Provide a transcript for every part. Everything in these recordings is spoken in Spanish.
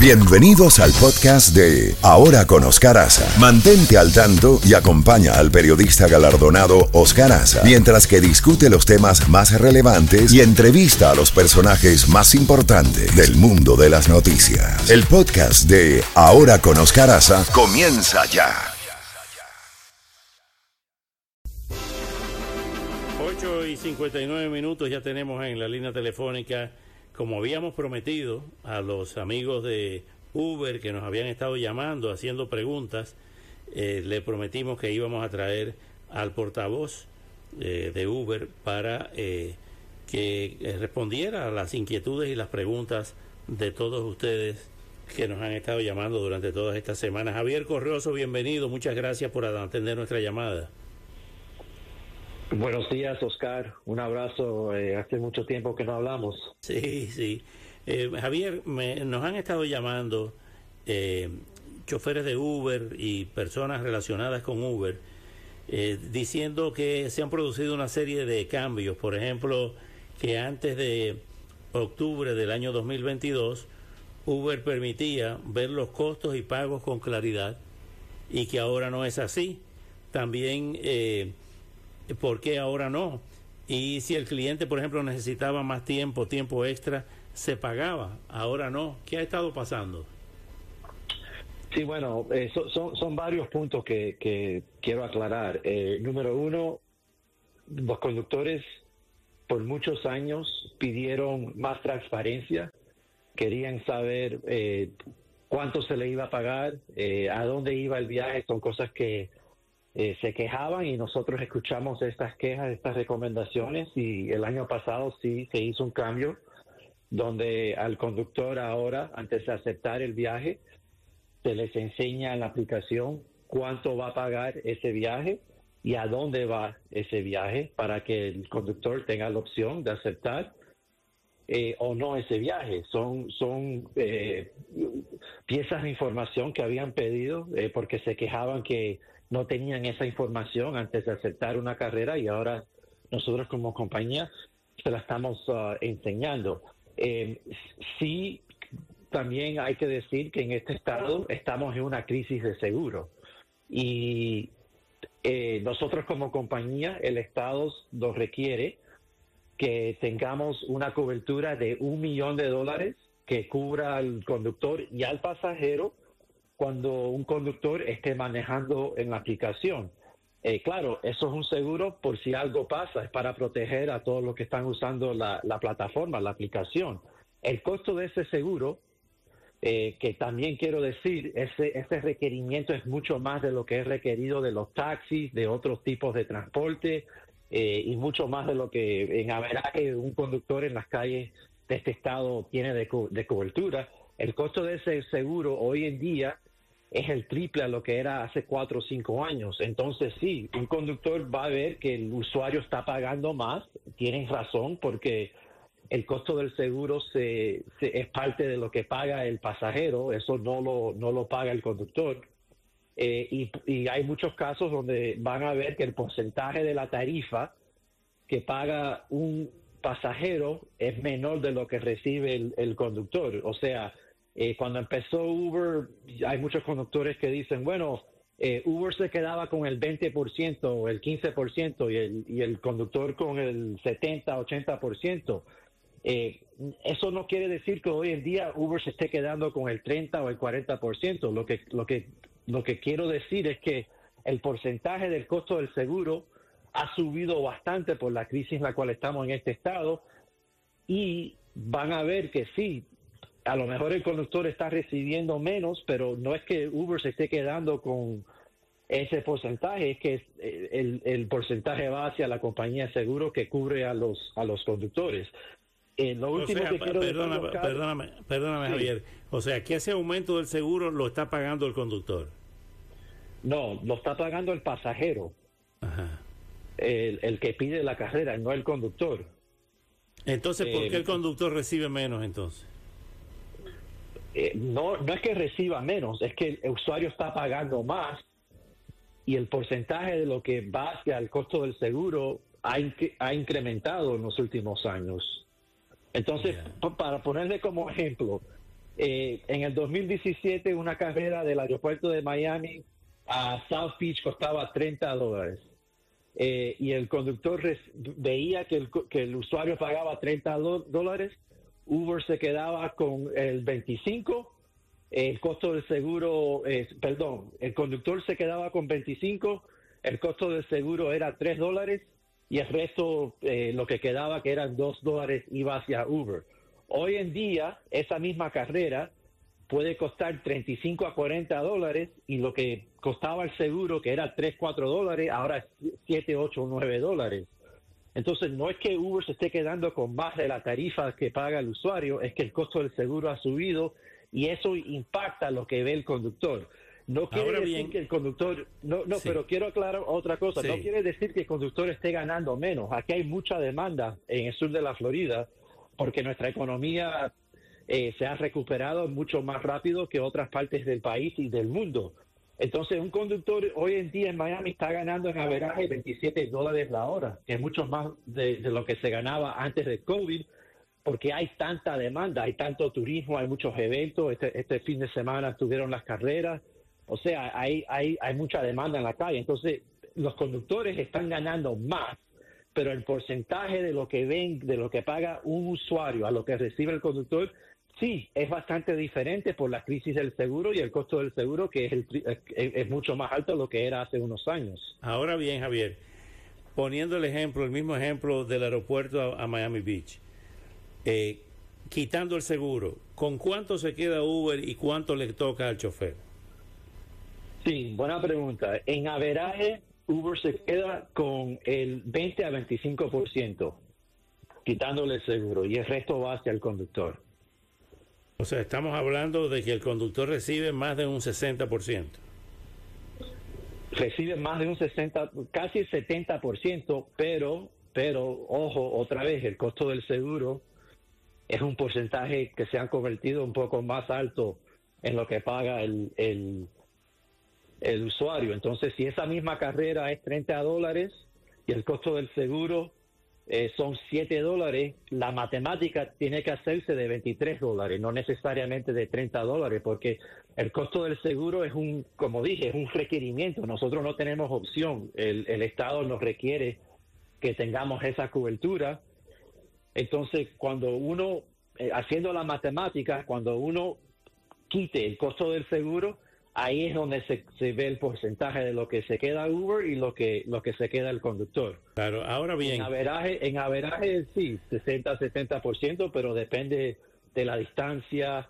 Bienvenidos al podcast de Ahora con Oscar Aza. Mantente al tanto y acompaña al periodista galardonado Oscar Aza mientras que discute los temas más relevantes y entrevista a los personajes más importantes del mundo de las noticias. El podcast de Ahora con Oscar Aza comienza ya. 8 y 59 minutos ya tenemos en la línea telefónica como habíamos prometido a los amigos de Uber que nos habían estado llamando, haciendo preguntas, eh, le prometimos que íbamos a traer al portavoz eh, de Uber para eh, que respondiera a las inquietudes y las preguntas de todos ustedes que nos han estado llamando durante todas estas semanas. Javier Correoso, bienvenido, muchas gracias por atender nuestra llamada. Buenos días, Oscar. Un abrazo. Eh, hace mucho tiempo que no hablamos. Sí, sí. Eh, Javier, nos han estado llamando eh, choferes de Uber y personas relacionadas con Uber diciendo que se han producido una serie de cambios. Por ejemplo, que antes de octubre del año 2022, Uber permitía ver los costos y pagos con claridad y que ahora no es así. También ¿por qué ahora no? Y si el cliente, por ejemplo, necesitaba más tiempo, tiempo extra, se pagaba, ahora no. ¿Qué ha estado pasando? Sí, bueno, eh, son, son, varios puntos que, quiero aclarar. Eh, número uno, los conductores por muchos años pidieron más transparencia, querían saber eh, cuánto se le iba a pagar, a dónde iba el viaje, son cosas que eh, se quejaban y nosotros escuchamos estas quejas, estas recomendaciones y el año pasado sí se hizo un cambio donde al conductor ahora, antes de aceptar el viaje, se les enseña en la aplicación cuánto va a pagar ese viaje y a dónde va ese viaje para que el conductor tenga la opción de aceptar eh, o no ese viaje. Son, son eh, piezas de información que habían pedido porque se quejaban que no tenían esa información antes de aceptar una carrera y ahora nosotros como compañía se la estamos uh, enseñando. Eh, sí, también hay que decir que en este estado estamos en una crisis de seguro y eh, nosotros como compañía, el estado nos requiere que tengamos una cobertura de un millón de dólares que cubra al conductor y al pasajero cuando un conductor esté manejando en la aplicación. Eh, claro, eso es un seguro por si algo pasa, es para proteger a todos los que están usando la, plataforma, la aplicación. El costo de ese seguro, eh, que también quiero decir, ese, ese requerimiento es mucho más de lo que es requerido de los taxis, de otros tipos de transporte eh, y mucho más de lo que en averaje un conductor en las calles de este estado tiene de, de cobertura. El costo de ese seguro hoy en día es el triple a lo que era hace cuatro o cinco años. Entonces sí, un conductor va a ver que el usuario está pagando más, tienen razón, porque el costo del seguro se, es parte de lo que paga el pasajero, eso no lo, no lo paga el conductor. Eh, y, y, hay muchos casos donde van a ver que el porcentaje de la tarifa que paga un pasajero es menor de lo que recibe el, el conductor. O sea, eh, cuando empezó Uber, hay muchos conductores que dicen, bueno, eh, Uber se quedaba con el 20% o el 15% y el, y el conductor con el 70, 80%. Eh, eso no quiere decir que hoy en día Uber se esté quedando con el 30 o el 40%. Lo que, lo que, lo que quiero decir es que el porcentaje del costo del seguro ha subido bastante por la crisis en la cual estamos en este estado y van a ver que sí, a lo mejor el conductor está recibiendo menos, pero no es que Uber se esté quedando con ese porcentaje, es que el, el porcentaje va hacia la compañía de seguro que cubre a los, a los conductores. Eh, lo último que quiero perdóname, perdóname, perdóname Javier. O sea, que ese aumento del seguro lo está pagando el conductor. No, lo está pagando el pasajero. El, que pide la carrera, no el conductor. Entonces, ¿por qué el eh, conductor recibe menos entonces? Eh, no, no es que reciba menos, es que el usuario está pagando más y el porcentaje de lo que va hacia el costo del seguro ha, ha incrementado en los últimos años. Entonces, para ponerle como ejemplo, Eh, en el 2017, una carrera del aeropuerto de Miami a South Beach costaba 30 dólares. Eh, y el conductor veía que el, que el, usuario pagaba 30 dólares, Uber se quedaba con el 25, el costo del seguro, eh, perdón, el conductor se quedaba con 25, el costo del seguro era 3 dólares y el resto, eh, lo que quedaba, que eran 2 dólares, iba hacia Uber. Hoy en día, esa misma carrera puede costar 35 a 40 dólares y lo que costaba el seguro, que era 3, 4 dólares, ahora es 7, 8, 9 dólares. Entonces, no es que Uber se esté quedando con más de la tarifa que paga el usuario, es que el costo del seguro ha subido y eso impacta lo que ve el conductor. No quiere decir que el conductor, no, no, pero quiero aclarar otra cosa, no quiere decir que el conductor esté ganando menos. Aquí hay mucha demanda en el sur de la Florida porque nuestra economía eh, se ha recuperado mucho más rápido que otras partes del país y del mundo. Entonces, un conductor hoy en día en Miami está ganando en averaje 27 dólares la hora, que es mucho más de, lo que se ganaba antes de COVID, porque hay tanta demanda, hay tanto turismo, hay muchos eventos. Este, este fin de semana tuvieron las carreras, o sea, hay, hay, hay mucha demanda en la calle. Entonces, los conductores están ganando más, pero el porcentaje de lo que ven, de lo que paga un usuario a lo que recibe el conductor, Sí, es bastante diferente por la crisis del seguro y el costo del seguro, que es, es, mucho más alto de lo que era hace unos años. Ahora bien, Javier, poniendo el ejemplo, el mismo ejemplo del aeropuerto a, Miami Beach, eh, quitando el seguro, ¿con cuánto se queda Uber y cuánto le toca al chofer? Sí, buena pregunta. En averaje, Uber se queda con el 20 a 25%, quitándole el seguro, y el resto va hacia el conductor. O sea, estamos hablando de que el conductor recibe más de un 60%. Recibe más de un 60, casi el 70%, pero, pero, ojo, otra vez, el costo del seguro es un porcentaje que se ha convertido un poco más alto en lo que paga el, el, el usuario. Entonces, si esa misma carrera es 30 dólares y el costo del seguro eh, son 7 dólares, la matemática tiene que hacerse de 23 dólares, no necesariamente de 30 dólares, porque el costo del seguro es un, como dije, es un requerimiento. Nosotros no tenemos opción. El, Estado nos requiere que tengamos esa cobertura. Entonces, cuando uno, eh, haciendo la matemática, cuando uno quite el costo del seguro, ahí es donde se, ve el porcentaje de lo que se queda Uber y lo que lo que se queda el conductor. Claro, ahora bien. En averaje, en averaje sí, 60-70%, pero depende de la distancia,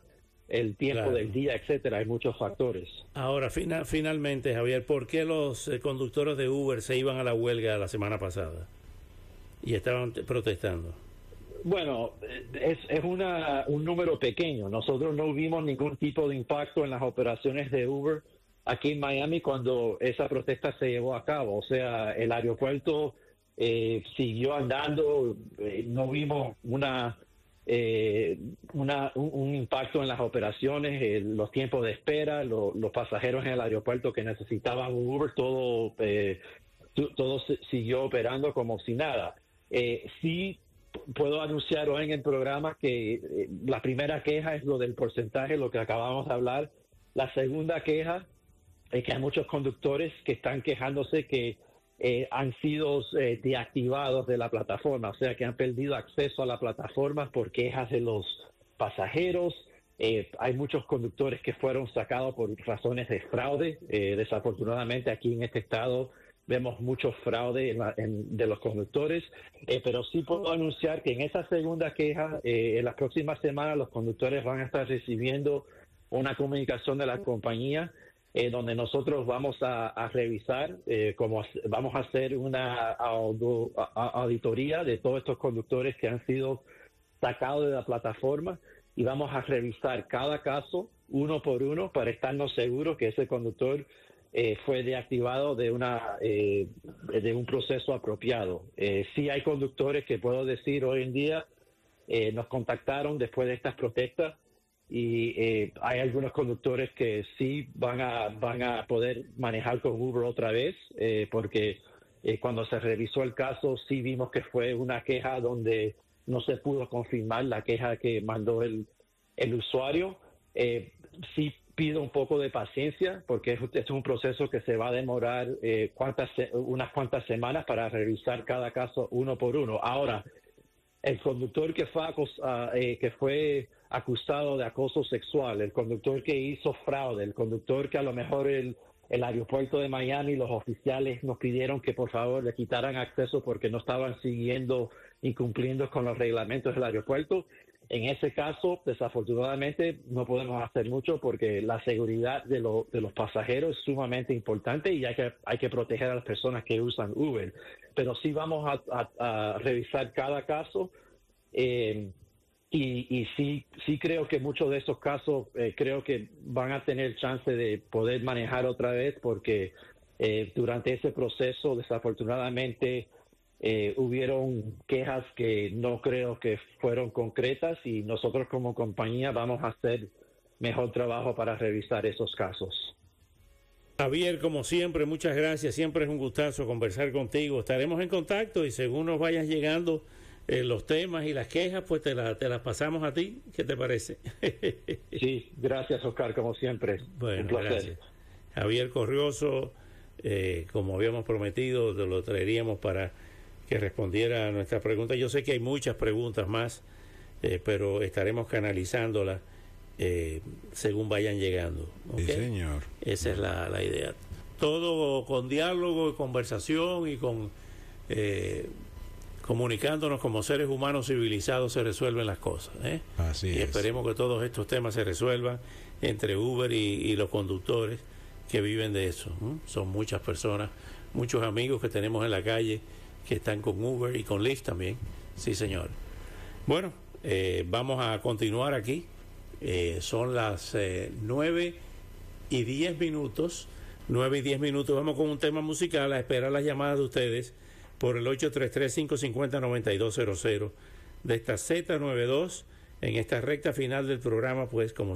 el tiempo del día, etcétera. Hay muchos factores. Ahora, finalmente, Javier, ¿por qué los eh, conductores de Uber se iban a la huelga la semana pasada y estaban protestando? Bueno, es, es una, un número pequeño. Nosotros no vimos ningún tipo de impacto en las operaciones de Uber aquí en Miami cuando esa protesta se llevó a cabo. O sea, el aeropuerto eh, siguió andando, eh, no vimos una, eh, una un, impacto en las operaciones, los tiempos de espera, los pasajeros en el aeropuerto que necesitaban Uber, todo, todo siguió operando como si nada. sí puedo anunciar hoy en el programa que eh, la primera queja es lo del porcentaje, lo que acabamos de hablar. La segunda queja es que hay muchos conductores que están quejándose que eh, han sido eh, deactivados de la plataforma, o sea, que han perdido acceso a la plataforma por quejas de los pasajeros. hay muchos conductores que fueron sacados por razones de fraude. desafortunadamente aquí en este estado vemos mucho fraude de los conductores, eh, pero sí puedo anunciar que en esa segunda queja, eh, en las próximas semanas los conductores van a estar recibiendo una comunicación de la compañía eh, donde nosotros vamos a, revisar, como vamos a hacer una auditoría de todos estos conductores que han sido sacados de la plataforma y vamos a revisar cada caso uno por uno para estarnos seguros que ese conductor eh, fue deactivado de una eh, de un proceso apropiado. Eh, sí hay conductores que puedo decir hoy en día eh, nos contactaron después de estas protestas y hay algunos conductores que sí van a van a poder manejar con Uber otra vez porque cuando se revisó el caso sí vimos que fue una queja donde no se pudo confirmar la queja que mandó el, el usuario Eh, sí pido un poco de paciencia porque es un proceso que se va a demorar eh, cuantas, unas cuantas semanas para revisar cada caso uno por uno. Ahora, el conductor que fue, ah, eh, que fue acusado de acoso sexual, el conductor que hizo fraude, el conductor que a lo mejor el aeropuerto de Miami, los oficiales nos pidieron que por favor le quitaran acceso porque no estaban siguiendo y cumpliendo con los reglamentos del aeropuerto. En ese caso, desafortunadamente, no podemos hacer mucho porque la seguridad de, de los pasajeros es sumamente importante y hay que, hay que proteger a las personas que usan Uber. Pero sí vamos a, revisar cada caso. Eh, y, sí, sí creo que muchos de esos casos eh, creo que van a tener chance de poder manejar otra vez porque eh, durante ese proceso desafortunadamente eh, hubieron quejas que no creo que fueron concretas y nosotros como compañía vamos a hacer mejor trabajo para revisar esos casos. Javier, como siempre, muchas gracias. Siempre es un gustazo conversar contigo. Estaremos en contacto y según nos vayas llegando eh, los temas y las quejas, pues te, te las pasamos a ti. ¿Qué te parece? sí, gracias Oscar, como siempre. Bueno, Un placer. Gracias. Javier Corrioso, eh, como habíamos prometido, lo traeríamos para que respondiera a nuestra pregunta. Yo sé que hay muchas preguntas más, eh, pero estaremos canalizándolas según vayan llegando. Sí, señor. Esa es la, la idea. Todo con diálogo y conversación y con comunicándonos como seres humanos civilizados se resuelven las cosas. ¿eh? Así y esperemos que todos estos temas se resuelvan entre Uber y, los conductores que viven de eso. Son muchas personas, muchos amigos que tenemos en la calle que están con Uber y con Lyft también. Sí, señor. Bueno, eh, vamos a continuar aquí. Eh, son las nueve y diez minutos. Nueve y diez minutos. Vamos con un tema musical a esperar las llamadas de ustedes por el 833-550-9200 de esta Z92 en esta recta final del programa, pues como